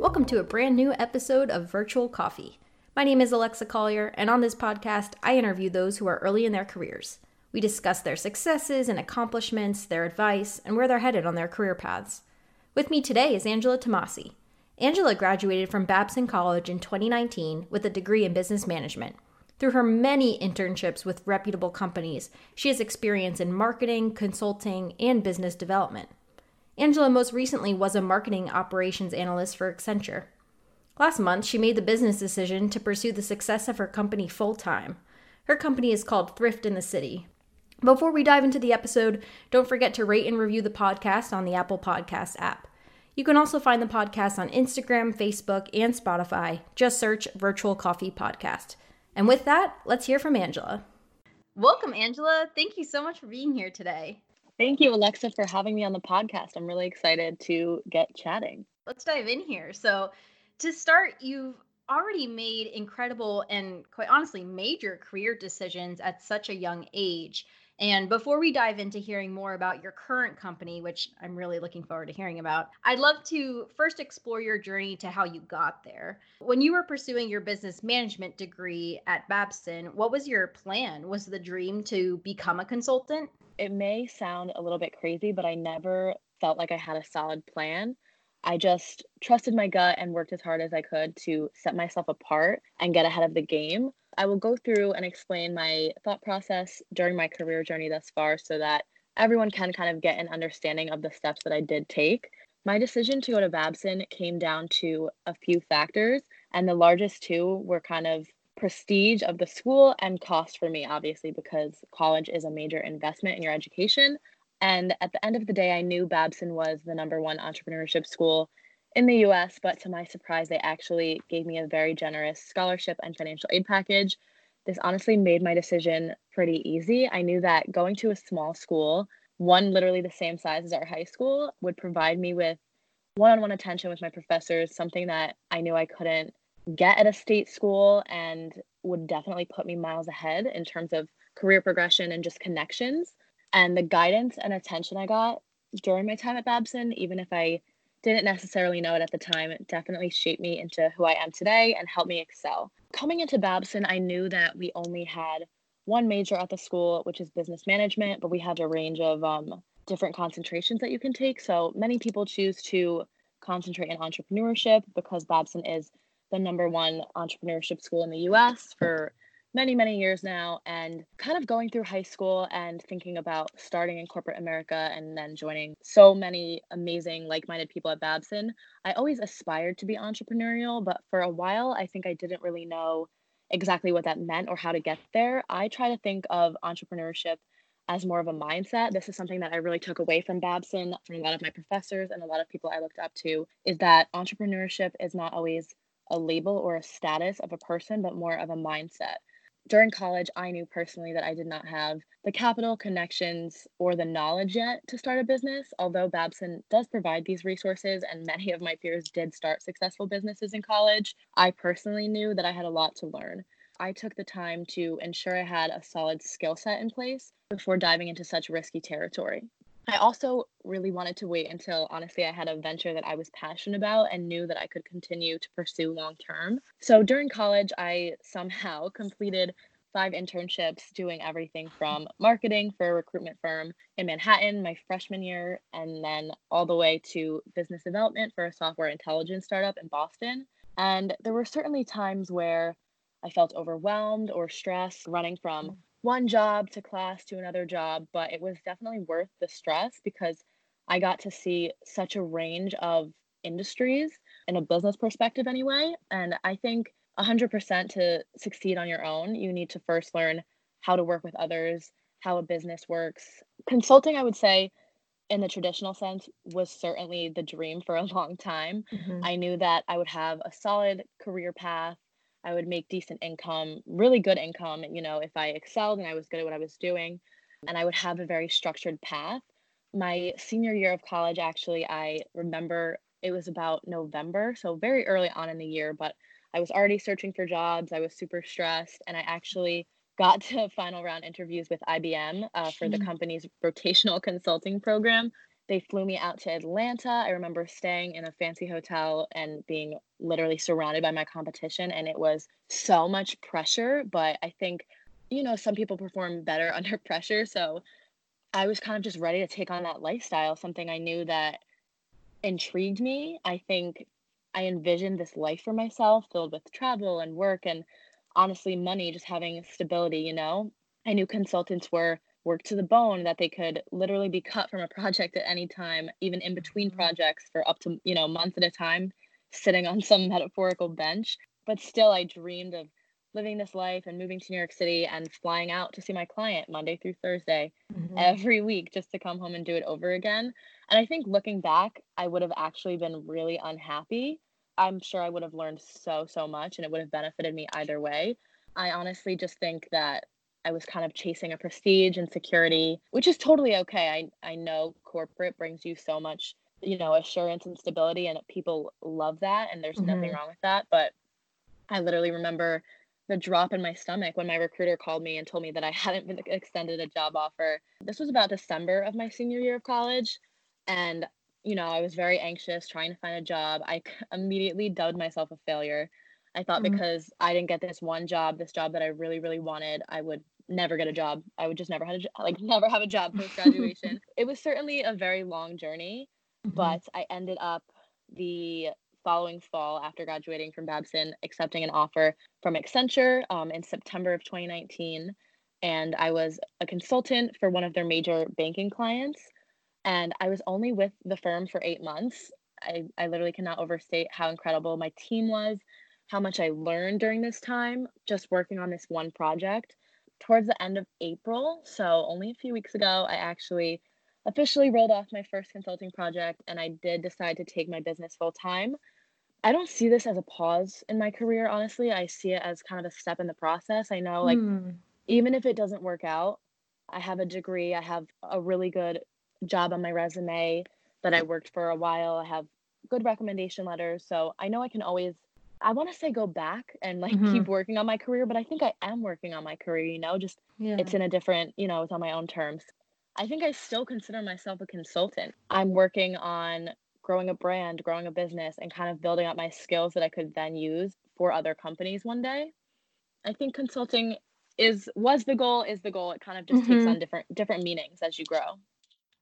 Welcome to a brand new episode of Virtual Coffee. My name is Alexa Collier, and on this podcast, I interview those who are early in their careers. We discuss their successes and accomplishments, their advice, and where they're headed on their career paths. With me today is Angela Tomasi. Angela graduated from Babson College in 2019 with a degree in business management. Through her many internships with reputable companies, she has experience in marketing, consulting, and business development. Angela most recently was a marketing operations analyst for Accenture. Last month, she made the business decision to pursue the success of her company full time. Her company is called Thrift in the City. Before we dive into the episode, don't forget to rate and review the podcast on the Apple Podcast app. You can also find the podcast on Instagram, Facebook, and Spotify. Just search Virtual Coffee Podcast. And with that, let's hear from Angela. Welcome, Angela. Thank you so much for being here today. Thank you, Alexa, for having me on the podcast. I'm really excited to get chatting. Let's dive in here. So, to start, you've already made incredible and quite honestly major career decisions at such a young age. And before we dive into hearing more about your current company, which I'm really looking forward to hearing about, I'd love to first explore your journey to how you got there. When you were pursuing your business management degree at Babson, what was your plan? Was the dream to become a consultant? It may sound a little bit crazy, but I never felt like I had a solid plan. I just trusted my gut and worked as hard as I could to set myself apart and get ahead of the game. I will go through and explain my thought process during my career journey thus far so that everyone can kind of get an understanding of the steps that I did take. My decision to go to Babson came down to a few factors, and the largest two were kind of prestige of the school and cost for me, obviously, because college is a major investment in your education. And at the end of the day, I knew Babson was the number one entrepreneurship school in the US, but to my surprise, they actually gave me a very generous scholarship and financial aid package. This honestly made my decision pretty easy. I knew that going to a small school, one literally the same size as our high school, would provide me with one on one attention with my professors, something that I knew I couldn't get at a state school and would definitely put me miles ahead in terms of career progression and just connections. And the guidance and attention I got during my time at Babson, even if I didn't necessarily know it at the time. It definitely shaped me into who I am today and helped me excel. Coming into Babson, I knew that we only had one major at the school, which is business management, but we have a range of um, different concentrations that you can take. So many people choose to concentrate in entrepreneurship because Babson is the number one entrepreneurship school in the US for many, many years now, and kind of going through high school and thinking about starting in corporate America and then joining so many amazing, like minded people at Babson. I always aspired to be entrepreneurial, but for a while, I think I didn't really know exactly what that meant or how to get there. I try to think of entrepreneurship as more of a mindset. This is something that I really took away from Babson, from a lot of my professors and a lot of people I looked up to, is that entrepreneurship is not always a label or a status of a person, but more of a mindset during college, I knew personally that I did not have the capital, connections, or the knowledge yet to start a business. Although Babson does provide these resources, and many of my peers did start successful businesses in college, I personally knew that I had a lot to learn. I took the time to ensure I had a solid skill set in place before diving into such risky territory. I also really wanted to wait until honestly I had a venture that I was passionate about and knew that I could continue to pursue long term. So during college, I somehow completed five internships doing everything from marketing for a recruitment firm in Manhattan my freshman year, and then all the way to business development for a software intelligence startup in Boston. And there were certainly times where I felt overwhelmed or stressed running from mm. One job to class to another job, but it was definitely worth the stress because I got to see such a range of industries in a business perspective, anyway. And I think 100% to succeed on your own, you need to first learn how to work with others, how a business works. Consulting, I would say, in the traditional sense, was certainly the dream for a long time. Mm-hmm. I knew that I would have a solid career path I would make decent income, really good income, you know, if I excelled and I was good at what I was doing. And I would have a very structured path. My senior year of college, actually, I remember it was about November, so very early on in the year, but I was already searching for jobs. I was super stressed, and I actually got to final round interviews with IBM uh, for the mm. company's rotational consulting program. They flew me out to Atlanta. I remember staying in a fancy hotel and being literally surrounded by my competition, and it was so much pressure. But I think, you know, some people perform better under pressure. So I was kind of just ready to take on that lifestyle, something I knew that intrigued me. I think I envisioned this life for myself filled with travel and work and honestly money, just having stability, you know. I knew consultants were worked to the bone that they could literally be cut from a project at any time, even in between mm-hmm. projects for up to, you know, months at a time, sitting on some metaphorical bench. But still I dreamed of living this life and moving to New York City and flying out to see my client Monday through Thursday mm-hmm. every week just to come home and do it over again. And I think looking back, I would have actually been really unhappy. I'm sure I would have learned so, so much and it would have benefited me either way. I honestly just think that I was kind of chasing a prestige and security, which is totally okay. I, I know corporate brings you so much, you know, assurance and stability, and people love that. And there's mm-hmm. nothing wrong with that. But I literally remember the drop in my stomach when my recruiter called me and told me that I hadn't been extended a job offer. This was about December of my senior year of college. And, you know, I was very anxious trying to find a job. I immediately dubbed myself a failure. I thought mm-hmm. because I didn't get this one job, this job that I really, really wanted, I would never get a job. I would just never have a job, like never have a job post graduation. it was certainly a very long journey, mm-hmm. but I ended up the following fall after graduating from Babson, accepting an offer from Accenture um, in September of 2019. And I was a consultant for one of their major banking clients. And I was only with the firm for eight months. I, I literally cannot overstate how incredible my team was, how much I learned during this time just working on this one project. Towards the end of April, so only a few weeks ago, I actually officially rolled off my first consulting project and I did decide to take my business full time. I don't see this as a pause in my career, honestly. I see it as kind of a step in the process. I know, like, mm. even if it doesn't work out, I have a degree, I have a really good job on my resume that I worked for a while, I have good recommendation letters. So I know I can always, I want to say go back and like mm-hmm. keep working on my career, but I think I am working on my career, you know, just yeah. it's in a different, you know, it's on my own terms. I think I still consider myself a consultant. I'm working on growing a brand, growing a business, and kind of building up my skills that I could then use for other companies one day. I think consulting is was the goal, is the goal. It kind of just mm-hmm. takes on different different meanings as you grow.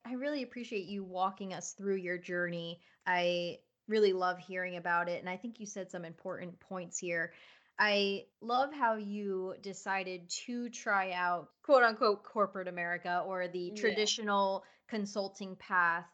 I really appreciate you walking us through your journey. I really love hearing about it. And I think you said some important points here. I love how you decided to try out quote unquote corporate America or the traditional consulting path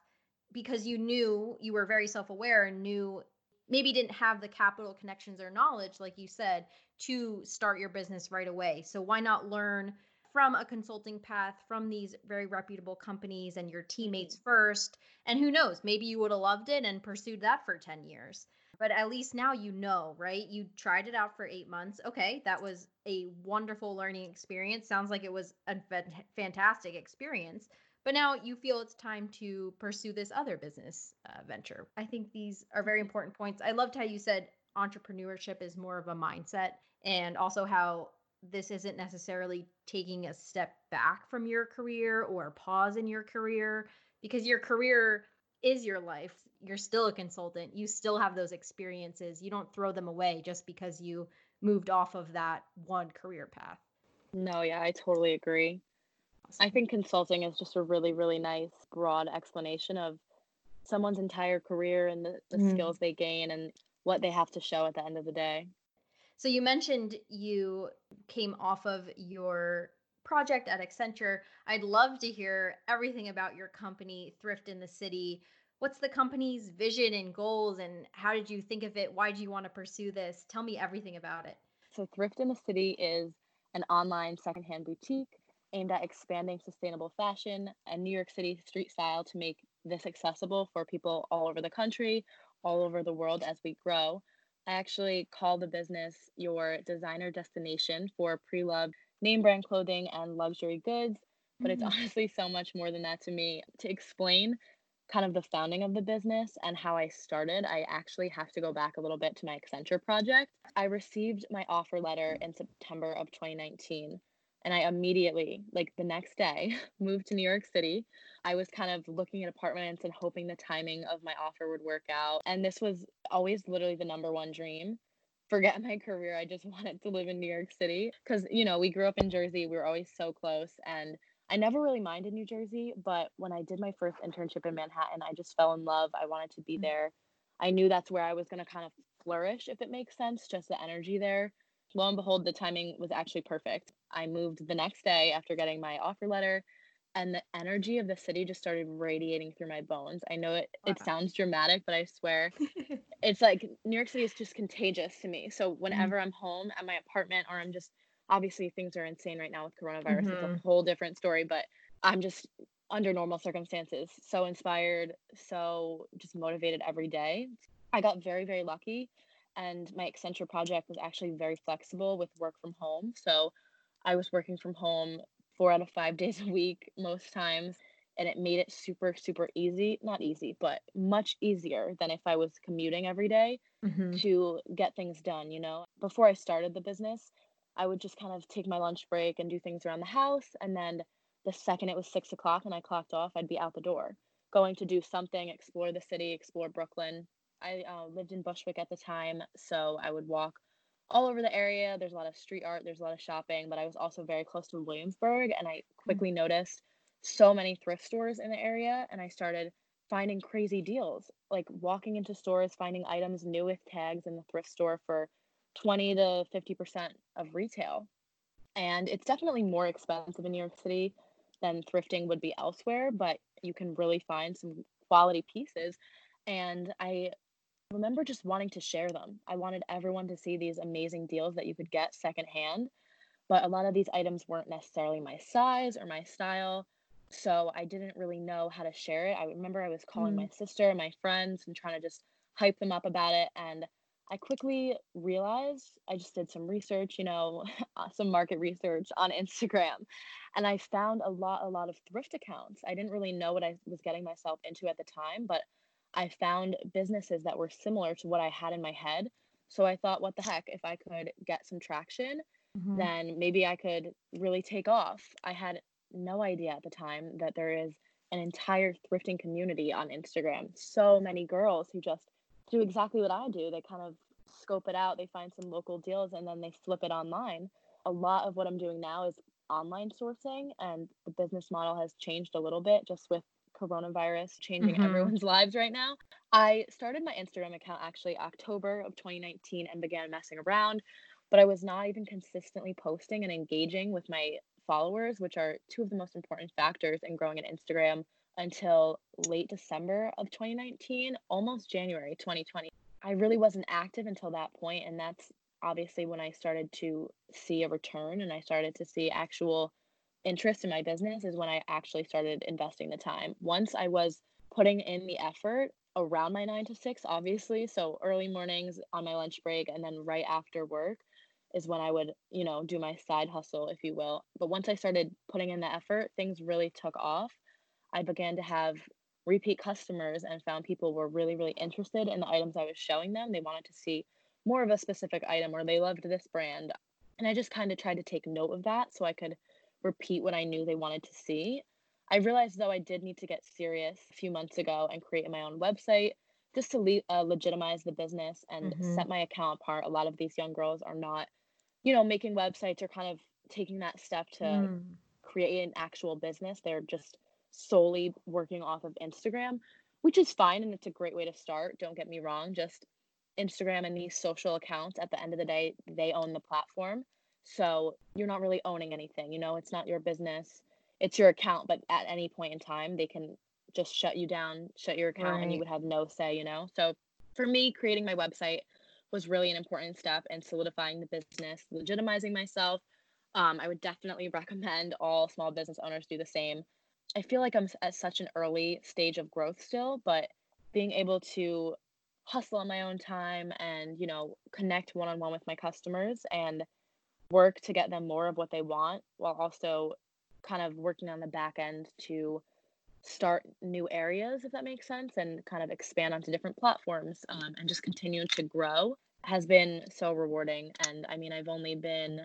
because you knew you were very self-aware and knew maybe didn't have the capital connections or knowledge like you said to start your business right away so why not learn from a consulting path from these very reputable companies and your teammates mm-hmm. first. And who knows maybe you would have loved it and pursued that for 10 years. But at least now you know right? You tried it out for eight months. Okay that was a wonderful learning experience. Sounds like it was a fantastic experience. But now you feel it's time to pursue this other business uh, venture. I think these are very important points. I loved how you said entrepreneurship is more of a mindset and also how this isn't necessarily taking a step back from your career or a pause in your career because your career is your life. You're still a consultant. You still have those experiences. You don't throw them away just because you moved off of that one career path. No, yeah, I totally agree. I think consulting is just a really, really nice, broad explanation of someone's entire career and the, the mm. skills they gain and what they have to show at the end of the day. So you mentioned you came off of your project at Accenture. I'd love to hear everything about your company, Thrift in the City. What's the company's vision and goals, and how did you think of it? Why do you want to pursue this? Tell me everything about it. So, Thrift in the City is an online secondhand boutique aimed at expanding sustainable fashion and New York City street style to make this accessible for people all over the country, all over the world as we grow. I actually call the business your designer destination for pre loved name brand clothing and luxury goods, but mm-hmm. it's honestly so much more than that to me. To explain, kind of the founding of the business and how I started, I actually have to go back a little bit to my Accenture project. I received my offer letter in September of 2019 and I immediately, like the next day, moved to New York City. I was kind of looking at apartments and hoping the timing of my offer would work out. And this was always literally the number one dream. Forget my career. I just wanted to live in New York City because, you know, we grew up in Jersey. We were always so close. And I never really minded New Jersey, but when I did my first internship in Manhattan, I just fell in love. I wanted to be mm. there. I knew that's where I was going to kind of flourish, if it makes sense, just the energy there. Lo and behold, the timing was actually perfect. I moved the next day after getting my offer letter, and the energy of the city just started radiating through my bones. I know it, wow. it sounds dramatic, but I swear it's like New York City is just contagious to me. So mm. whenever mm-hmm. I'm home at my apartment or I'm just obviously things are insane right now with coronavirus. Mm-hmm. It's a mm-hmm. whole different story, but I'm just under normal circumstances so inspired, so just motivated every day. I got very, very lucky. And my Accenture project was actually very flexible with work from home. So I was working from home four out of five days a week most times. And it made it super, super easy. Not easy, but much easier than if I was commuting every day mm-hmm. to get things done. You know, before I started the business, I would just kind of take my lunch break and do things around the house. And then the second it was six o'clock and I clocked off, I'd be out the door, going to do something, explore the city, explore Brooklyn. I uh, lived in Bushwick at the time, so I would walk all over the area. There's a lot of street art, there's a lot of shopping, but I was also very close to Williamsburg, and I quickly mm-hmm. noticed so many thrift stores in the area, and I started finding crazy deals, like walking into stores, finding items new with tags in the thrift store for 20 to 50% of retail. And it's definitely more expensive in New York City than thrifting would be elsewhere, but you can really find some quality pieces. And I remember just wanting to share them. I wanted everyone to see these amazing deals that you could get secondhand, but a lot of these items weren't necessarily my size or my style. So I didn't really know how to share it. I remember I was calling mm. my sister and my friends and trying to just hype them up about it. And I quickly realized I just did some research, you know, uh, some market research on Instagram, and I found a lot, a lot of thrift accounts. I didn't really know what I was getting myself into at the time, but I found businesses that were similar to what I had in my head. So I thought, what the heck, if I could get some traction, mm-hmm. then maybe I could really take off. I had no idea at the time that there is an entire thrifting community on Instagram. So many girls who just do exactly what I do. They kind of scope it out, they find some local deals, and then they flip it online. A lot of what I'm doing now is online sourcing, and the business model has changed a little bit just with coronavirus changing mm-hmm. everyone's lives right now. I started my Instagram account actually October of 2019 and began messing around, but I was not even consistently posting and engaging with my followers, which are two of the most important factors in growing an Instagram until late December of 2019, almost January 2020. I really wasn't active until that point, and that's obviously when I started to see a return and I started to see actual interest in my business is when I actually started investing the time. Once I was putting in the effort around my 9 to 6 obviously, so early mornings on my lunch break and then right after work is when I would, you know, do my side hustle if you will. But once I started putting in the effort, things really took off I began to have repeat customers and found people were really, really interested in the items I was showing them. They wanted to see more of a specific item or they loved this brand. And I just kind of tried to take note of that so I could repeat what I knew they wanted to see. I realized though I did need to get serious a few months ago and create my own website just to le- uh, legitimize the business and mm-hmm. set my account apart. A lot of these young girls are not, you know, making websites or kind of taking that step to mm. create an actual business. They're just solely working off of Instagram, which is fine and it's a great way to start. Don't get me wrong, just Instagram and these social accounts at the end of the day, they own the platform. So you're not really owning anything, you know, it's not your business. It's your account, but at any point in time, they can just shut you down, shut your account, right. and you would have no say, you know? So for me, creating my website was really an important step in solidifying the business, legitimizing myself. Um, I would definitely recommend all small business owners do the same. I feel like I'm at such an early stage of growth still, but being able to hustle on my own time and, you know, connect one on one with my customers and work to get them more of what they want while also kind of working on the back end to start new areas, if that makes sense, and kind of expand onto different platforms um, and just continue to grow has been so rewarding. And I mean, I've only been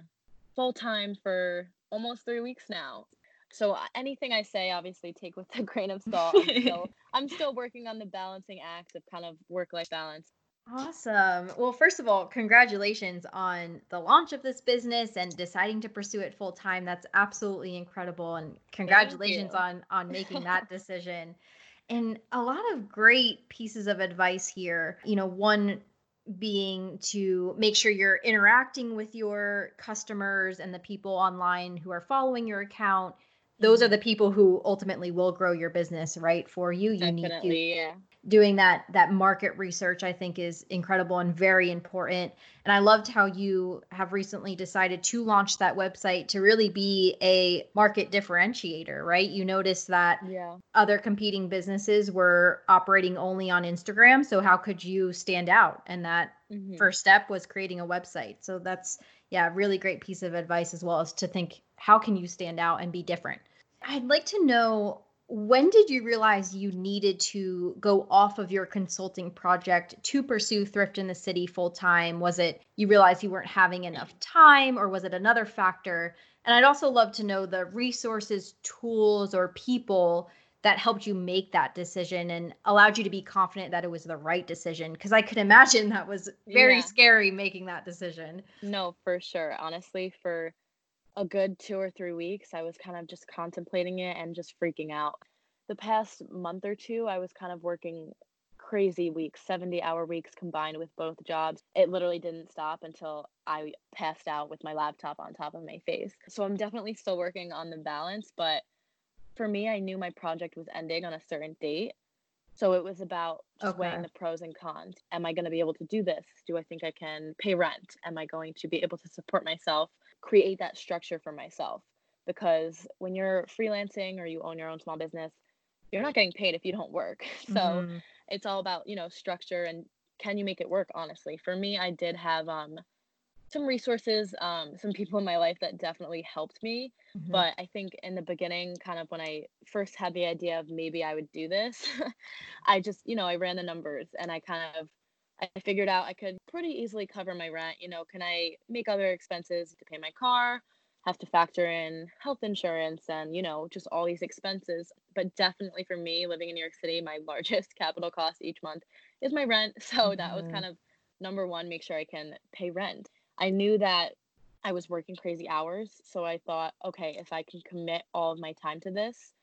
full time for almost three weeks now. So anything I say, obviously, take with a grain of salt. I'm still, I'm still working on the balancing act of kind of work life balance. Awesome. Well, first of all, congratulations on the launch of this business and deciding to pursue it full time. That's absolutely incredible and congratulations on on making that decision. And a lot of great pieces of advice here. You know, one being to make sure you're interacting with your customers and the people online who are following your account those are mm-hmm. the people who ultimately will grow your business right for you you Definitely, need to yeah doing that that market research i think is incredible and very important. And i loved how you have recently decided to launch that website to really be a market differentiator right? You noticed that yeah. other competing businesses were operating only on instagram. So how could you stand out? And that mm-hmm. first step was creating a website. So that's yeah really great piece of advice as well as to think how can you stand out and be different? I'd like to know when did you realize you needed to go off of your consulting project to pursue thrift in the city full time was it you realized you weren't having enough time or was it another factor? And i'd also love to know the resources tools or people that helped you make that decision and allowed you to be confident that it was the right decision because i could imagine that was very yeah. scary making that decision. No for sure. Honestly for a good two or three weeks, I was kind of just contemplating it and just freaking out. The past month or two, I was kind of working crazy weeks, 70 hour weeks combined with both jobs. It literally didn't stop until I passed out with my laptop on top of my face. So I'm definitely still working on the balance, but for me, I knew my project was ending on a certain date. So it was about just okay. weighing the pros and cons. Am I going to be able to do this? Do I think I can pay rent? Am I going to be able to support myself? Create that structure for myself. Because when you're freelancing or you own your own small business, you're not getting paid if you don't work. So mm-hmm. it's all about, you know, structure and can you make it work, honestly. For me, I did have um some resources, um, some people in my life that definitely helped me. Mm-hmm. But I think in the beginning, kind of when I first had the idea of maybe I would do this, I just, you know, I ran the numbers and I kind of I figured out I could pretty easily cover my rent. You know, can I make other expenses to pay my car? Have to factor in health insurance and, you know, just all these expenses. But definitely for me, living in New York City, my largest capital cost each month is my rent. So mm-hmm. that was mm-hmm. kind of number one, make sure I can pay rent. I knew that I was working crazy hours. So I thought, okay, if I can commit all of my time to this,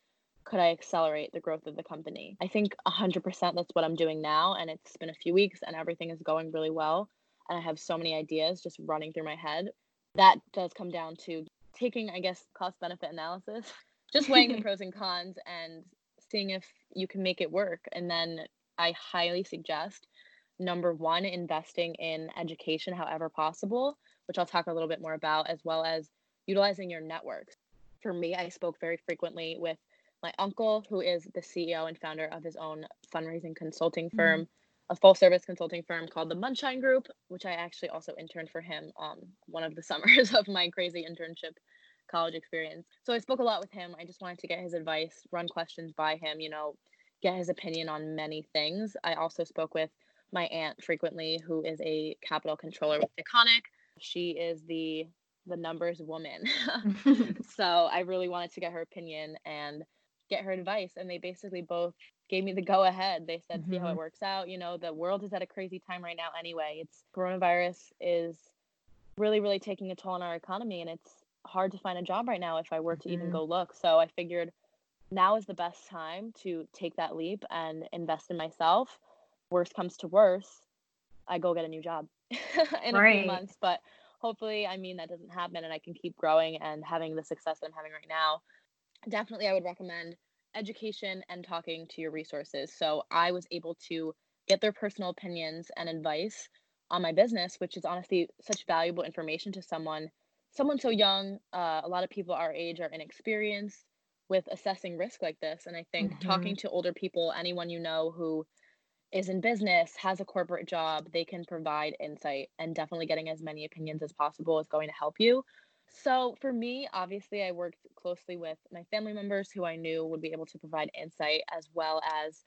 could I accelerate the growth of the company? I think 100% that's what I'm doing now. And it's been a few weeks and everything is going really well. And I have so many ideas just running through my head. That does come down to taking, I guess, cost benefit analysis, just weighing the pros and cons and seeing if you can make it work. And then I highly suggest number one, investing in education however possible, which I'll talk a little bit more about, as well as utilizing your networks. For me, I spoke very frequently with my uncle, who is the CEO and founder of his own fundraising consulting mm-hmm. firm, mm-hmm. a full service consulting firm called the Munshine Group, which I actually also interned for him um, one of the summers of my crazy internship college experience. So I spoke a lot with him. I just wanted to get his advice, run questions by him, you know, get his opinion on many things. I also spoke with my aunt frequently, who is a capital controller with Deconic. She is the the numbers woman. so I really wanted to get her opinion and get her advice. And they basically both gave me the go ahead. They said, mm-hmm. see how it mm-hmm. works out. You know, the world is at a crazy time right now anyway. It's coronavirus is really, really taking a toll on our economy and it's hard to find a job right now if I were to mm-hmm. even go look. So I figured now is the best time to take that leap and invest in myself worst comes to worst, I go get a new job in right. a few months. But hopefully, I mean, that doesn't happen and I can keep growing and having the success that I'm having right now. Definitely, I would recommend education and talking to your resources. So I was able to get their personal opinions and advice on my business, which is honestly such valuable information to someone someone so young. Uh, a lot of people our age are inexperienced with assessing risk like this, and I think mm-hmm. talking to older people, anyone you know who is in business, has a corporate job, they can provide insight and definitely getting as many opinions as possible is going to help you. So for me, obviously, I worked closely with my family members who I knew would be able to provide insight, as well as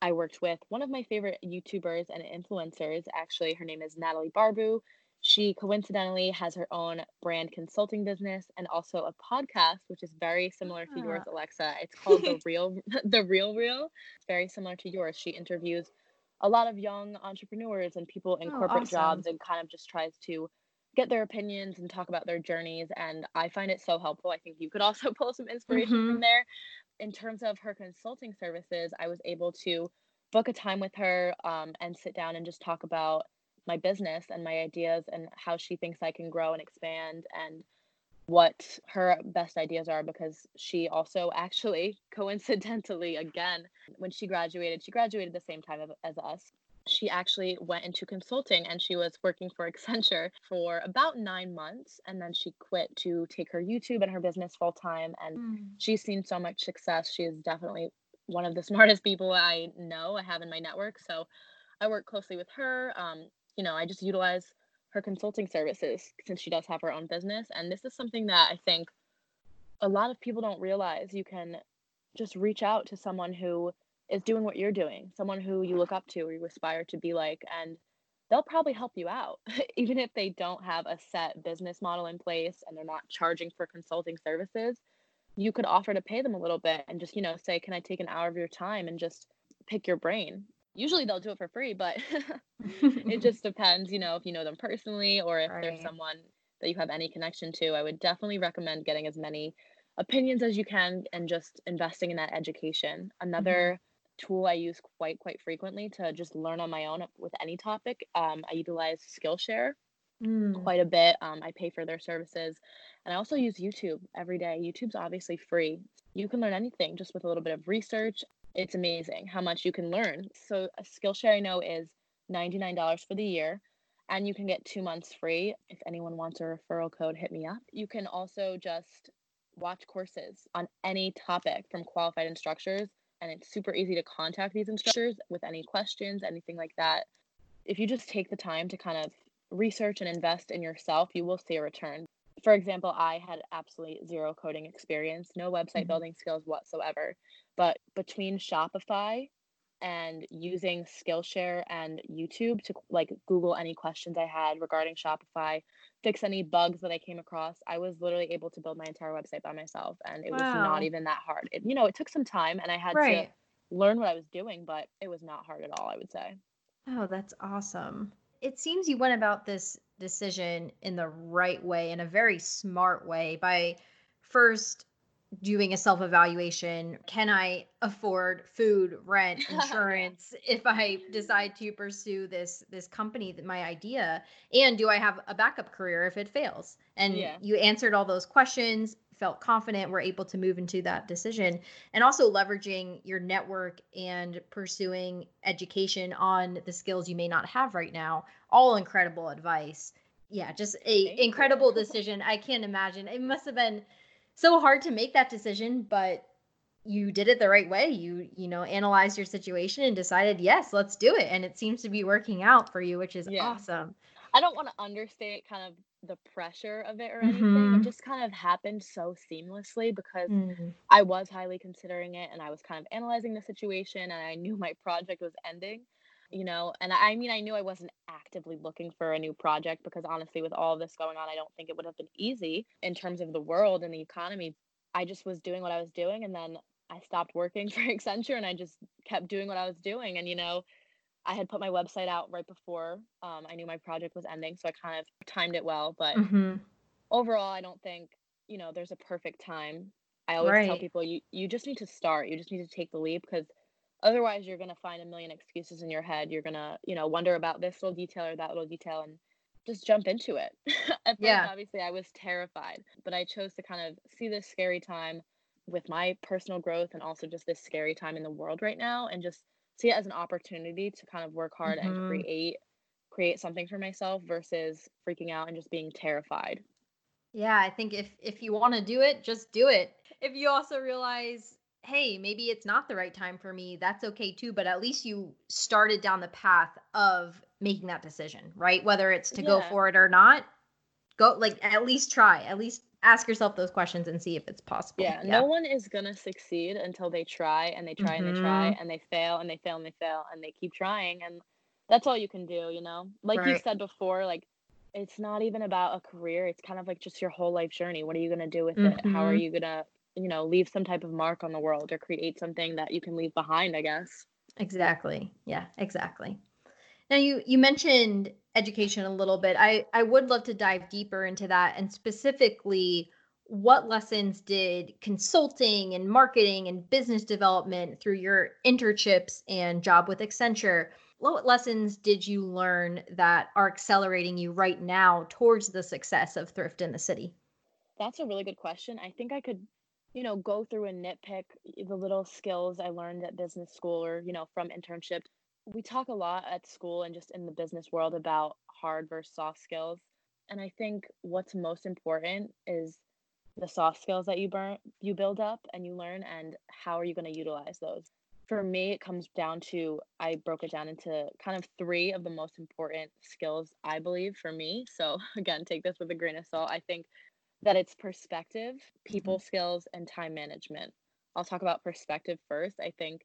I worked with one of my favorite YouTubers and influencers. Actually, her name is Natalie Barbu. She coincidentally has her own brand consulting business and also a podcast, which is very similar to yours, Ah. Alexa. It's called the Real the Real Real. It's very similar to yours. She interviews a lot of young entrepreneurs and people in Oh, corporate awesome. jobs and kind of just tries to get their opinions and talk about their journeys. And I find it so helpful. I think you could also pull some inspiration Mhm. from there. In terms of her consulting services, I was able to book a time with her um, and sit down and just talk about my business and my ideas and how she thinks I can grow and expand and what her best ideas are because she also actually coincidentally again when she graduated she graduated the same time as us she actually went into consulting and she was working for Accenture for about 9 months and then she quit to take her YouTube and her business full time and Mm. she's seen so much success. She is definitely one of the smartest people I know I have in my network. So I work closely with her. Um, you know, I just utilize her consulting services since she does have her own business. And this is something that I think a lot of people don't realize. You can just reach out to someone who is doing what you're doing, someone who you look up to or you aspire to be like, and they'll probably help you out, even if they don't have a set business model in place and they're not charging for consulting services you could offer to pay them a little bit and just you know say can i take an hour of your time and just pick your brain usually they'll do it for free but it just depends you know if you know them personally or if there's someone that you have any connection to i would definitely recommend getting as many opinions as you can and just investing in that education another tool i use quite quite frequently to just learn on my own with any topic um, i utilize skillshare Mm. quite a bit. Um, I pay for their services. And I also use YouTube every day. YouTube's obviously free. You can learn anything just with a little bit of research. It's amazing how much you can learn. So, Skillshare I know is $99 for the year, and you can get two months free. If anyone wants a referral code, hit me up. You can also just watch courses on any topic from qualified instructors, and it's super easy to contact these instructors with any questions, anything like that. If you just take the time to kind of research and invest in yourself, you will see a return. For example, I had absolutely zero coding experience, no website Mhm. building skills whatsoever. But between Shopify and using Skillshare and YouTube to like Google any questions I had regarding Shopify, fix any bugs that I came across, I was literally able to build my entire website by myself. And it was not even that hard. It, you know, it took some time and I had Right. to learn what I was doing, but it was not hard at all, I would say. Oh, that's awesome. It seems you went about this decision in the right way, in a very smart way, by first doing a self evaluation. Can I afford food, rent, insurance if I decide to pursue this this company, that my idea? And do I have a backup career if it fails? And Yeah. you answered all those questions, felt confident, were able to move into that decision. And also leveraging your network and pursuing education on the skills you may not have right now. All incredible advice. Yeah just a Thank you. incredible decision. I can't imagine. It must have been so hard to make that decision but you did it the right way. You you know analyzed your situation and decided yes let's do it. And it seems to be working out for you which is Yeah. awesome. I don't want to understate kind of the pressure of it or anything. Mhm. It just kind of happened so seamlessly because Mm, I was highly considering it and I was kind of analyzing the situation and I knew my project was ending, you know. And I mean, I knew I wasn't actively looking for a new project because honestly, with all this going on, I don't think it would have been easy in terms of the world and the economy. I just was doing what I was doing and then I stopped working for Accenture and I just kept doing what I was doing. And, you know, I had put my website out right before um, I knew my project was ending, so I kind of timed it well. But mhm. overall, I don't think you know there's a perfect time. I always tell people you you just need to start. You just need to take the leap because otherwise you're gonna find a million excuses in your head. You're gonna you know wonder about this little detail or that little detail and just jump into it. At first, Yeah. obviously, I was terrified, but I chose to kind of see this scary time with my personal growth and also just this scary time in the world right now and just see it as an opportunity to kind of work hard Mhm. and create create something for myself versus freaking out and just being terrified. Yeah, I think if if you want to do it, just do it. If you also realize, hey, maybe it's not the right time for me, that's okay too, but at least you started down the path of making that decision, right? Whether it's to go for it or not, go like at least try at least ask yourself those questions and see if it's possible yeah, yeah. no one is gonna succeed until they try and they try mm-hmm. and they try mm-hmm. and they fail and they fail and they fail and they keep trying and that's all you can do you know like right. you said before like it's not even about a career it's kind of like just your whole life journey what are you gonna do with mm-hmm. it how are mm-hmm. you gonna you know leave some type of mark on the world or create something that you can leave behind i guess exactly yeah exactly now you you mentioned education a little bit. I I would love to dive deeper into that and specifically what lessons did consulting and marketing and business development through your internships and job with Accenture what lessons did you learn that are accelerating you right now towards the success of thrift in the city? That's a really good question. I think I could, you know, go through and nitpick the little skills I learned at business school or, you know, from internships we talk a lot at school and just in the business world about hard versus soft skills. And I think what's most important is the soft skills that you burn you build up and you learn and how are you going to utilize those. For me it comes down to I broke it down into kind of three of the most important skills I believe for me. So again, take this with a grain of salt. I think that it's perspective, people mm-hmm. skills and time management. I'll talk about perspective first. I think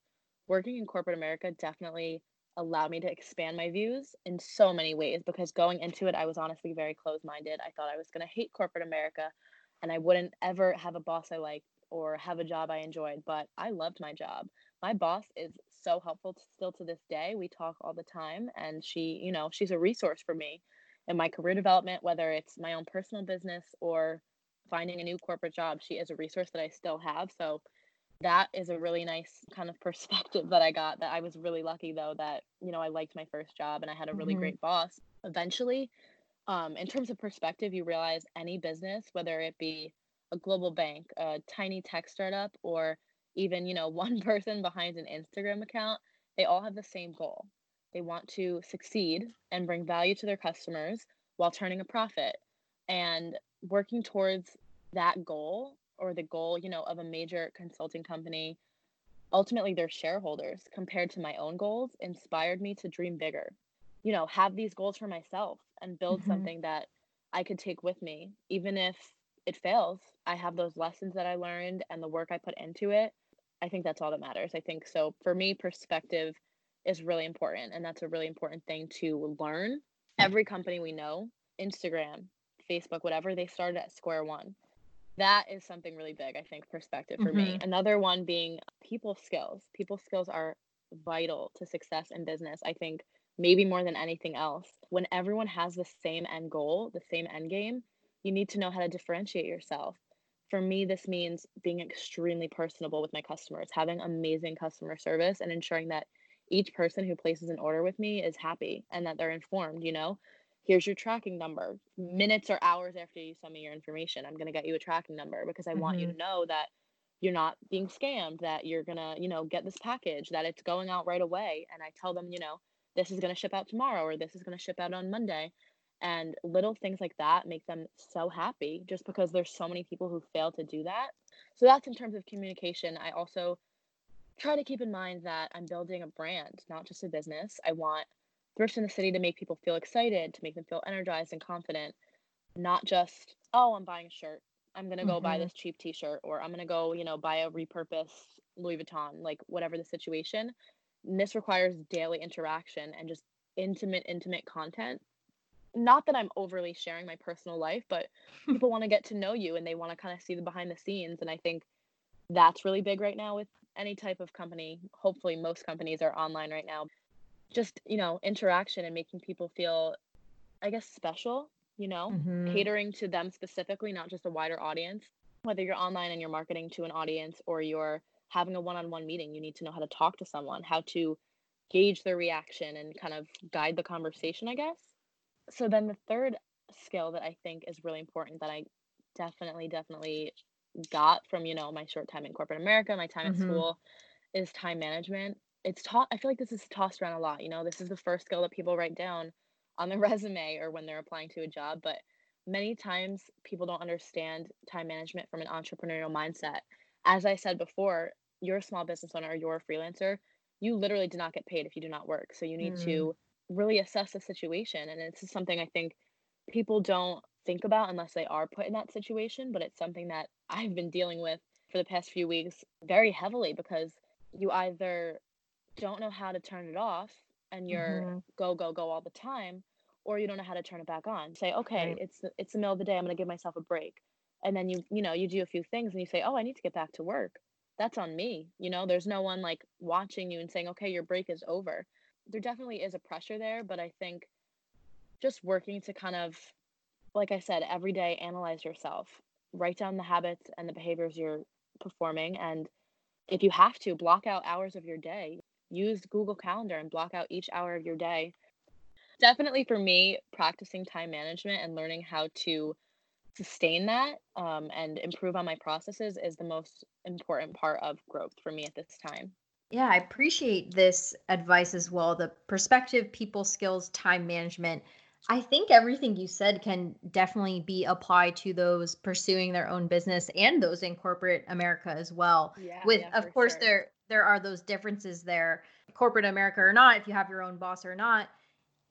working in corporate America definitely allowed me to expand my views in so many ways because going into it, I was honestly very closed minded. I thought I was going to hate corporate America and I wouldn't ever have a boss I liked or have a job I enjoyed, but I loved my job. My boss is so helpful to, still to this day. We talk all the time and she, you know, she's a resource for me in my career development, whether it's my own personal business or finding a new corporate job. She is a resource that I still have. So that is a really nice kind of perspective that I got that I was really lucky though that you know I liked my first job and I had a really mm-hmm. great boss. Eventually, um, in terms of perspective, you realize any business, whether it be a global bank, a tiny tech startup, or even you know one person behind an Instagram account, they all have the same goal. They want to succeed and bring value to their customers while turning a profit. And working towards that goal or the goal, you know, of a major consulting company, ultimately their shareholders compared to my own goals inspired me to dream bigger. You know, have these goals for myself and build mm-hmm. something that I could take with me even if it fails. I have those lessons that I learned and the work I put into it. I think that's all that matters. I think so for me perspective is really important and that's a really important thing to learn. Every company we know, Instagram, Facebook, whatever, they started at square one that is something really big i think perspective for mm-hmm. me another one being people skills. People skills are vital to success in business i think maybe more than anything else. When everyone has the same end goal the same end game you need to know how to differentiate yourself. For me this means being extremely personable with my customers having amazing customer service and ensuring that each person who places an order with me is happy and that they're informed you know here's your tracking number. Minutes or hours after you send me your information, I'm going to get you a tracking number because I mm-hmm. want you to mm-hmm. know that you're not being scammed, that you're going to, you know, get this package, that it's going out right away. And I tell them, you know, this is going to ship out tomorrow or this is going to ship out on Monday. And little things like that make them so happy just because there's so many people who fail to do that. So that's in terms of communication. I also try to keep in mind that I'm building a brand, not just a business. I want thrift in the city to make people feel excited, to make them feel energized and confident, not just, oh, I'm buying a shirt. I'm going to go mm-hmm. buy this cheap t shirt, or I'm going to go, you know, buy a repurposed Louis Vuitton, like whatever the situation. And this requires daily interaction and just intimate, intimate content. Not that I'm overly sharing my personal life, but people want to get to know you and they want to kind of see the behind the scenes. And I think that's really big right now with any type of company. Hopefully, most companies are online right now just you know interaction and making people feel i guess special you know mm-hmm. catering to them specifically not just a wider audience whether you're online and you're marketing to an audience or you're having a one-on-one meeting you need to know how to talk to someone how to gauge their reaction and kind of guide the conversation i guess so then the third skill that i think is really important that i definitely definitely got from you know my short time in corporate america my time mm-hmm. at school is time management it's taught i feel like this is tossed around a lot you know? This is the first skill that people write down on their resume or when they're applying to a job but many times people don't understand time management from an entrepreneurial mindset. As i said before you're a small business owner or you're a freelancer you literally do not get paid if you do not work. So you need mm. to really assess the situation and this is something i think people don't think about unless they are put in that situation, but it's something that I've been dealing with for the past few weeks very heavily because you either don't know how to turn it off and you're hmm go go go all the time or you don't know how to turn it back on. Say okay Right. it's the- it's the middle of the day i'm going to give myself a break. And then you you know you do a few things and you say oh i need to get back to work. That's on me you know? There's no one like watching you and saying okay your break is over. There definitely is a pressure there but i think just working to kind of like i said every day analyze yourself write down the habits and the behaviors you're performing and if you have to block out hours of your day use google calendar and block out each hour of your day definitely for me practicing time management and learning how to sustain that um, and improve on my processes is the most important part of growth for me at this time Yeah, I appreciate this advice as well. The perspective, people skills, time management. I think everything you said can definitely be applied to those pursuing their own business and those in corporate America as well. yeah With yeah of course sure there there are those differences there. Corporate America or not, if you have your own boss or not,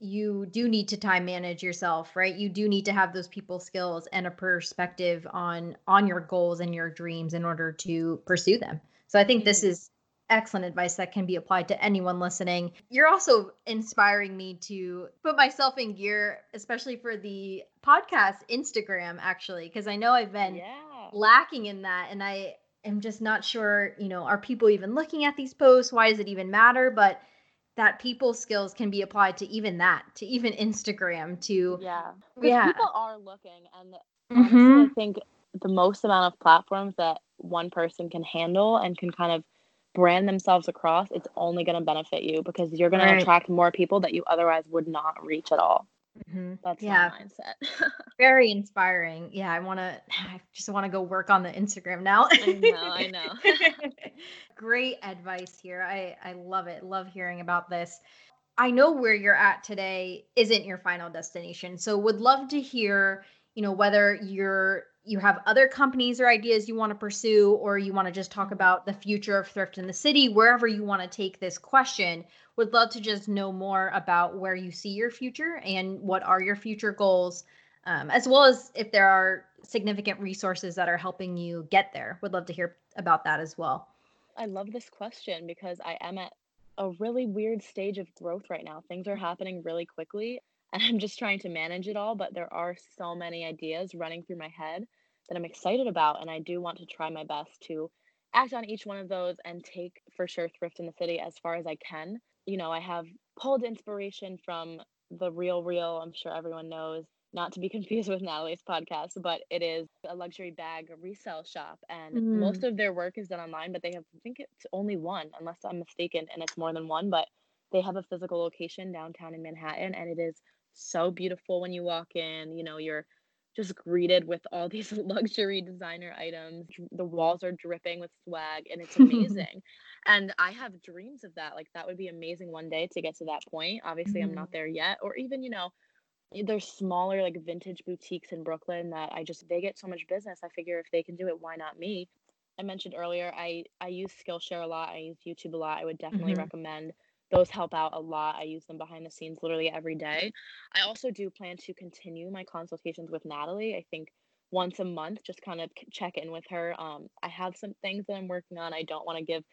you do need to time manage yourself, right? You do need to have those people skills and a perspective on on your goals and your dreams in order to pursue them. So I think this hmm is excellent advice that can be applied to anyone listening. You're also inspiring me to put myself in gear, especially for the podcast Instagram actually, because I know I've been yeah lacking in that and I am just not sure, you know, are people even looking at these posts? Why does it even matter? But that people skills can be applied to even that, to even Instagram, to yeah yeah. people are looking and honestly i mm-hmm. think the most amount of platforms that one person can handle and can kind of brand themselves across it's only going to benefit you because you're going to attract more people that you otherwise would not reach at all Mhm. that's my Yeah, mindset very inspiring. Yeah, I want to I just want to go work on the Instagram now. i know i know Great advice here. I I love it. Love hearing about this. I know where you're at today isn't your final destination. So would love to hear, you know, whether you're you have other companies or ideas you want to pursue or you want to just talk about the future of thrift in the city, wherever you want to take this question. Would love to just know more about where you see your future and what are your future goals. Um, as well as if there are significant resources that are helping you get there. Would love to hear about that as well. I love this question because I am at a really weird stage of growth right now. Things are happening really quickly, and I'm just trying to manage it all. But there are so many ideas running through my head that I'm excited about, and I do want to try my best to act on each one of those and take for sure thrift in the city as far as I can. You know, I have pulled inspiration from the Real Real, I'm sure everyone knows, not to be confused with Natalie's podcast, but it is a luxury bag resale shop. And most Mm, of their work is done online, but they have, I think it's only one, unless I'm mistaken, and it's more than one, but they have a physical location downtown in Manhattan, and it is so beautiful when you walk in. You know, you're just greeted with all these luxury designer items. The walls are dripping with swag, and it's amazing. And I have dreams of that. Like, that would be amazing one day to get to that point. Obviously, I'm mhm, not there yet. Or even, you know, there's smaller like vintage boutiques in Brooklyn that I just they get so much business. I figure if they can do it, why not me? I mentioned earlier I I use Skillshare a lot. I use YouTube a lot. I would definitely mhm, recommend those help out a lot. I use them behind the scenes literally every day. I also do plan to continue my consultations with Natalie. I think once a month, just kind of check in with her. Um, I have some things that I'm working on. I don't want to give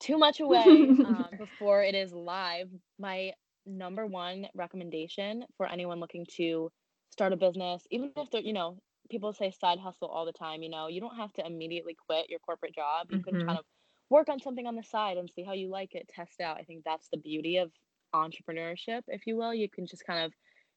too much away um, before it is live. My number one recommendation for anyone looking to start a business, even if they're, you know, people say side hustle all the time, you know, you don't have to immediately quit your corporate job. You can kind mhm, of work on something on the side and see how you like it, test out. I think that's the beauty of entrepreneurship, if you will. You can just kind of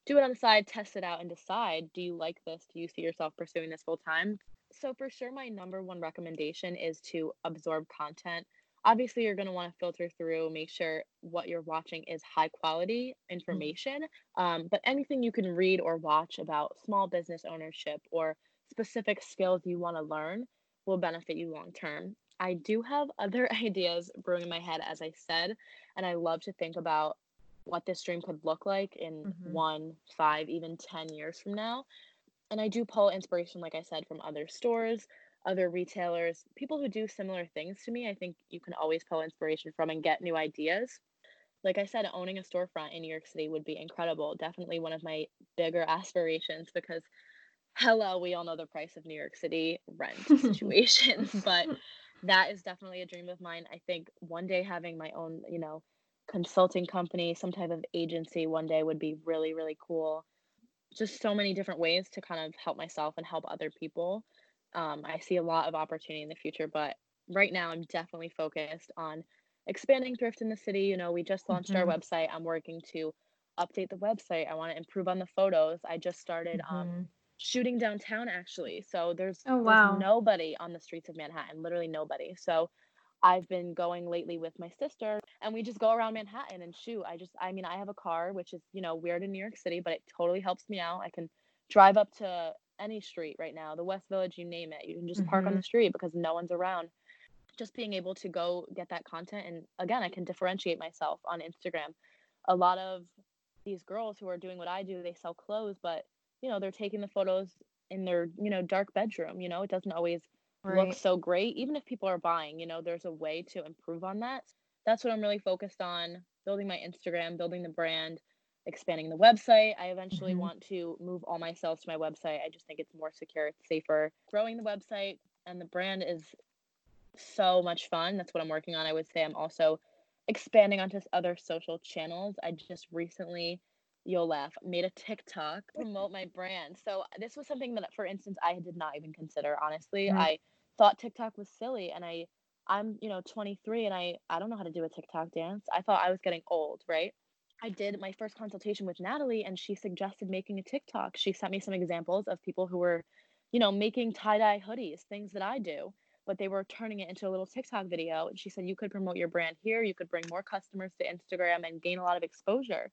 do it on the side, test it out, and decide do you like this? Do you see yourself pursuing this full time? So, for sure, my number one recommendation is to absorb content. Obviously, you're going to want to filter through, make sure what you're watching is high quality mhm, information. Um, but anything you can read or watch about small business ownership or specific skills you want to learn will benefit you long term. I do have other ideas brewing in my head, as I said, and I love to think about what this dream could look like in mhm. one, five, even 10 years from now. And I do pull inspiration, like I said, from other stores, other retailers, people who do similar things to me. I think you can always pull inspiration from and get new ideas. Like I said, owning a storefront in New York City would be incredible. Definitely one of my bigger aspirations because hello, we all know the price of New York City rent situations, but that is definitely a dream of mine. I think one day having my own, you know, consulting company, some type of agency one day would be really, really cool. Just so many different ways to kind of help myself and help other people. Um, I see a lot of opportunity in the future, but right now I'm definitely focused on expanding thrift in the city. You know, we just launched mm-hmm. our website. I'm working to update the website. I want to improve on the photos. I just started um, mm-hmm. um, shooting downtown actually. So there's, oh, wow. there's nobody on the streets of Manhattan, literally nobody. So I've been going lately with my sister and we just go around Manhattan and shoot. I just I mean I have a car which is, you know, weird in New York City, but it totally helps me out. I can drive up to any street right now, the West Village, you name it. You can just mm-hmm. park on the mm-hmm. street because no one's around. Just being able to go get that content and again, I can differentiate myself on Instagram. A lot of these girls who are doing what I do, they sell clothes, but you know, they're taking the photos in their, you know, dark bedroom, you know, it doesn't always right. look so great even if people are buying, you know, there's a way to improve on that. That's what I'm really focused on, building my Instagram, building the brand, expanding the website. I eventually mm-hmm. want to move all my sales to my website. I just think it's more secure, it's safer. Growing the website and the brand is so much fun. That's what I'm working on. I would say I'm also expanding onto other social channels. I just recently, you'll laugh, made a TikTok promote my brand. So this was something that, for instance, I did not even consider. Honestly, mm-hmm. I thought TikTok was silly, and I, I'm you know 23, and I I don't know how to do a TikTok dance. I thought I was getting old, right? I did my first consultation with Natalie, and she suggested making a TikTok. She sent me some examples of people who were, you know, making tie dye hoodies, things that I do but they were turning it into a little TikTok video. And she said, you could promote your brand here, you could bring more customers to Instagram and gain a lot of exposure.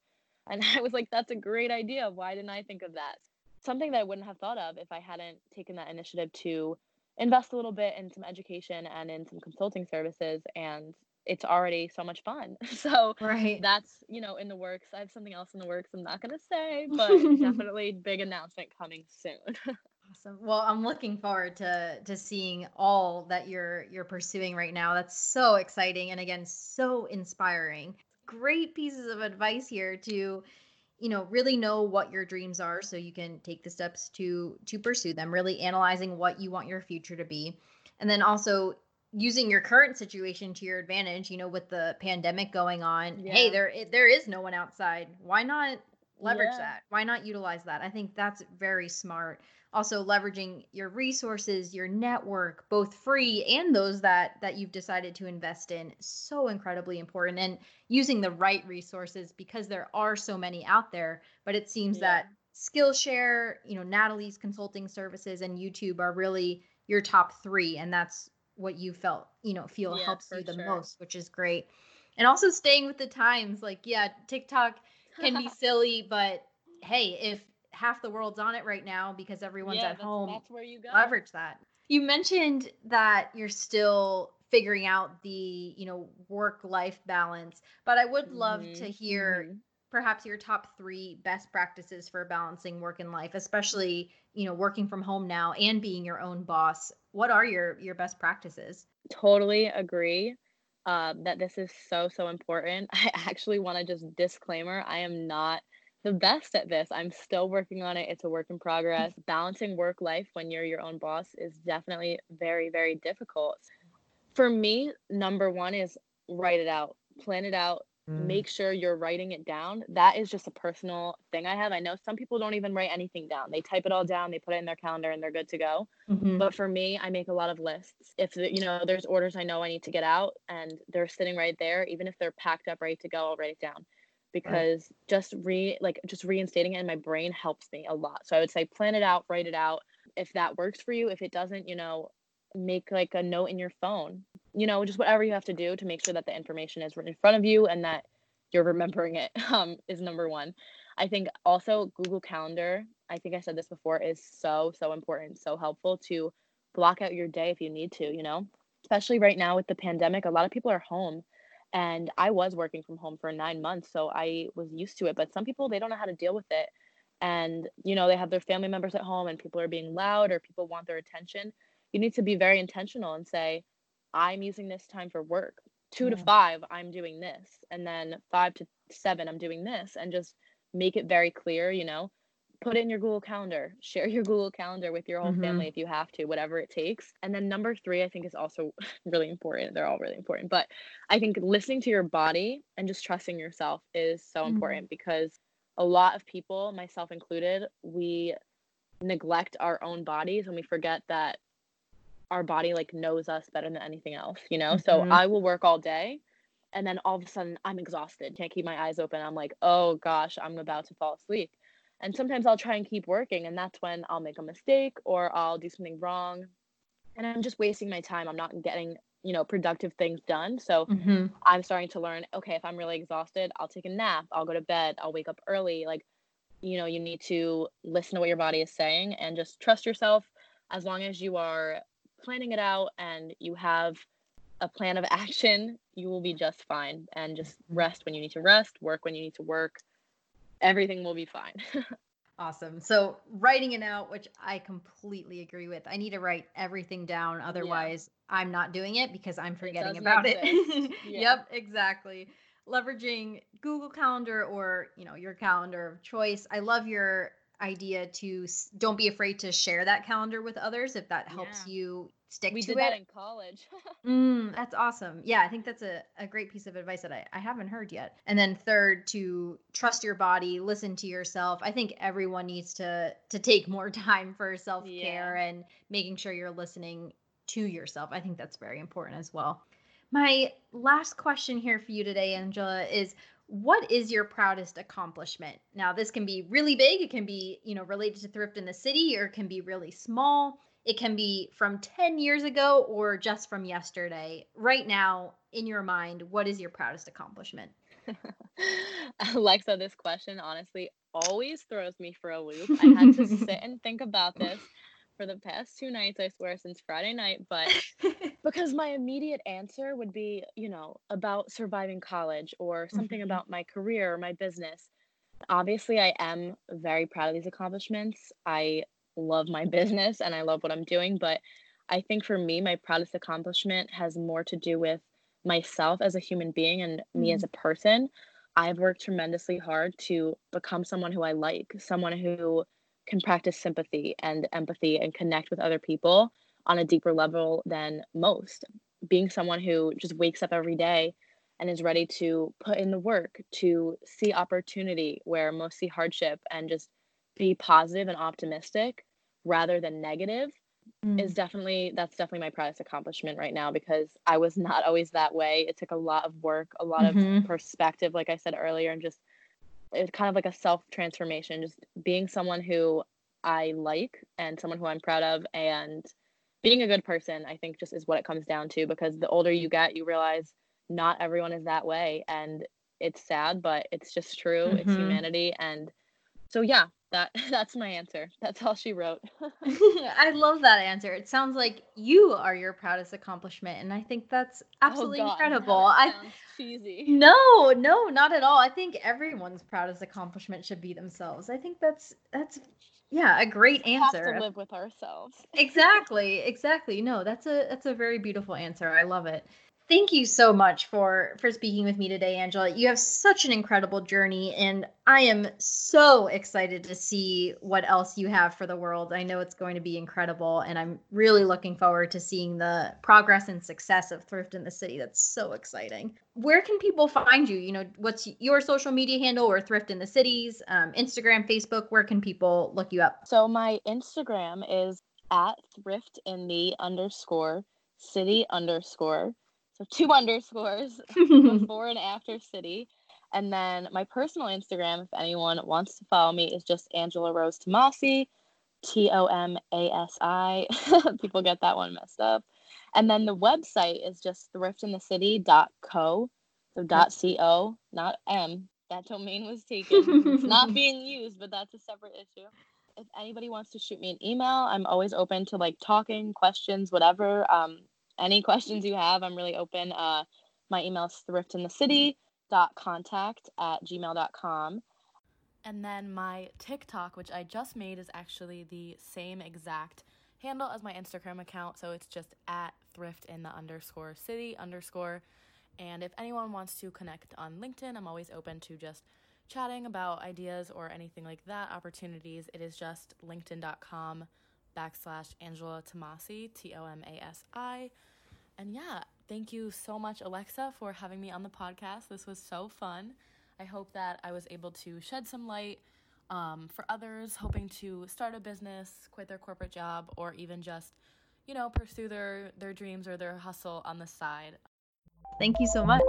And I was like, that's a great idea. Why didn't I think of that? Something that I wouldn't have thought of if I hadn't taken that initiative to invest a little bit in some education and in some consulting services. And it's already so much fun. So right. that's, you know, in the works. I have something else in the works I'm not going to say, but definitely big announcement coming soon. Awesome. Well, I'm looking forward to to seeing all that you're you're pursuing right now. That's so exciting and again so inspiring. Great pieces of advice here to you know really know what your dreams are so you can take the steps to to pursue them really analyzing what you want your future to be. And then also using your current situation to your advantage you know with the pandemic going on. Yeah. hey there there is no one outside. Why not leverage yeah. that? Why not utilize that? I think that's very smart also leveraging your resources your network both free and those that that you've decided to invest in so incredibly important and using the right resources because there are so many out there but it seems yeah. that skillshare you know natalie's consulting services and youtube are really your top three and that's what you felt you know feel yeah, helps you the sure. most which is great and also staying with the times like yeah tiktok can be silly but hey if half the world's on it right now because everyone's yeah, at that's, home. That's where you go. Leverage that. You mentioned that you're still figuring out the, you know, work life balance, but I would love mm-hmm. to hear mm-hmm. perhaps your top 3 best practices for balancing work and life, especially, you know, working from home now and being your own boss. What are your your best practices? Totally agree. Um, that this is so so important. I actually want to just disclaimer: I am not the best at this. I'm still working on it. It's a work in progress. Balancing work life when you're your own boss is definitely very, very difficult. For me, number one is write it out, plan it out, mm. make sure you're writing it down. That is just a personal thing I have. I know some people don't even write anything down. They type it all down, they put it in their calendar, and they're good to go. Mm-hmm. But for me, I make a lot of lists. If you know, there's orders I know I need to get out, and they're sitting right there. Even if they're packed up, ready to go, I'll write it down because right. just re like just reinstating it in my brain helps me a lot. So I would say plan it out, write it out. If that works for you, if it doesn't, you know, make like a note in your phone. You know, just whatever you have to do to make sure that the information is in front of you and that you're remembering it um, is number one. I think also Google Calendar, I think I said this before, is so, so important, so helpful to block out your day if you need to, you know, especially right now with the pandemic. A lot of people are home and I was working from home for nine months, so I was used to it. But some people, they don't know how to deal with it. And, you know, they have their family members at home and people are being loud or people want their attention. You need to be very intentional and say, I'm using this time for work. Two yeah. to five, I'm doing this. And then five to seven, I'm doing this. And just make it very clear, you know, put in your Google Calendar. Share your Google Calendar with your whole Mhm. family if you have to, whatever it takes. And then number three, I think is also really important. They're all really important, but I think listening to your body and just trusting yourself is so Mhm. important because a lot of people, myself included, we neglect our own bodies and we forget that our body like knows us better than anything else, you know? So Mhm. I will work all day and then all of a sudden I'm exhausted. Can't keep my eyes open. I'm like, "Oh gosh, I'm about to fall asleep." And sometimes I'll try and keep working and that's when I'll make a mistake or I'll do something wrong and I'm just wasting my time. I'm not getting, you know, productive things done. So Mhm. I'm starting to learn, okay, if I'm really exhausted, I'll take a nap, I'll go to bed, I'll wake up early. Like, you know, you need to listen to what your body is saying and just trust yourself as long as you are planning it out and you have a plan of action, you will be just fine. And just rest when you need to rest, work when you need to work. Everything will be fine. Awesome. So writing it out, which I completely agree with. I need to write everything down. Otherwise, I'm not doing it because I'm forgetting doesn't about it. Yeah. Yep, exactly. Leveraging Google Calendar or, you know, your calendar of choice. I love your idea to don't be afraid to share that calendar with others if that helps Yeah. you stick we to did it. that in college. Mm, that's awesome. Yeah, I think that's a, a great piece of advice that I, I haven't heard yet. And then third, to trust your body, listen to yourself. I think everyone needs to to take more time for self care and making sure you're listening to yourself. I think that's very important as well. My last question here for you today, Angela, is what is your proudest accomplishment? Now, this can be really big. It can be, you know, related to thrift in the city, or it can be really small. It can be from 10 years ago or just from yesterday. Right now, in your mind, what is your proudest accomplishment? Alexa, this question honestly always throws me for a loop. I had to sit and think about this for the past two nights, I swear, since Friday night. But because my immediate answer would be, you know, about surviving college or something Mhm. about my career or my business. Obviously, I am very proud of these accomplishments. I love my business and I love what I'm doing. But I think for me, my proudest accomplishment has more to do with myself as a human being and me as Mhm. a person. I've worked tremendously hard to become someone who I like, someone who can practice sympathy and empathy and connect with other people on a deeper level than most. Being someone who just wakes up every day and is ready to put in the work, to see opportunity where most see hardship and just be positive and optimistic rather than negative is Mm. definitely that's definitely my proudest accomplishment right now because I was not always that way. It took a lot of work, a lot of Mhm. perspective, like I said earlier, and just it's kind of like a self transformation, just being someone who I like and someone who I'm proud of and being a good person, I think just is what it comes down to because the older you get, you realize not everyone is that way and it's sad, but it's just true. It's Mhm. humanity and so yeah, that that's my answer. That's all she wrote. I love that answer. It sounds like you are your proudest accomplishment, and I think that's oh, absolutely oh God, incredible. I cheesy. no, no, not at all. I think everyone's proudest accomplishment should be themselves. I think that's that's yeah, a great Have answer. to live with ourselves. Exactly, exactly. No, that's a that's a very beautiful answer. I love it. Thank you so much for for speaking with me today, Angela. You have such an incredible journey and I am so excited to see what else you have for the world. I know it's going to be incredible and I'm really looking forward to seeing the progress and success of Thrift in the City. That's so exciting. Where can people find you? You know, what's your social media handle or Thrift in the Cities, um, Instagram, Facebook? Where can people look you up? So my Instagram is at thrift in the underscore city underscore. So two underscores before and after city. And then my personal Instagram, if anyone wants to follow me, is just Angela Rose Tomasi, T O M A S I. People get that one messed up. And then the website is just thriftinthecity.co. So dot co, not M. That domain was taken. it's not being used, but that's a separate issue. If anybody wants to shoot me an email, I'm always open to like talking, questions, whatever. Um, any questions you have, I'm really open. Uh, my email is thriftinthecity.contact at gmail.com. And then my TikTok, which I just made, is actually the same exact handle as my Instagram account. So it's just at thrift in the underscore city underscore. And if anyone wants to connect on LinkedIn, I'm always open to just chatting about ideas or anything like that, opportunities, it is just linkedin.com backslash Angela Tomasi, T O M A S I. And yeah, thank you so much, Alexa, for having me on the podcast. This was so fun. I hope that I was able to shed some light um, for others hoping to start a business, quit their corporate job, or even just, you know, pursue their, their dreams or their hustle on the side. Thank you so much.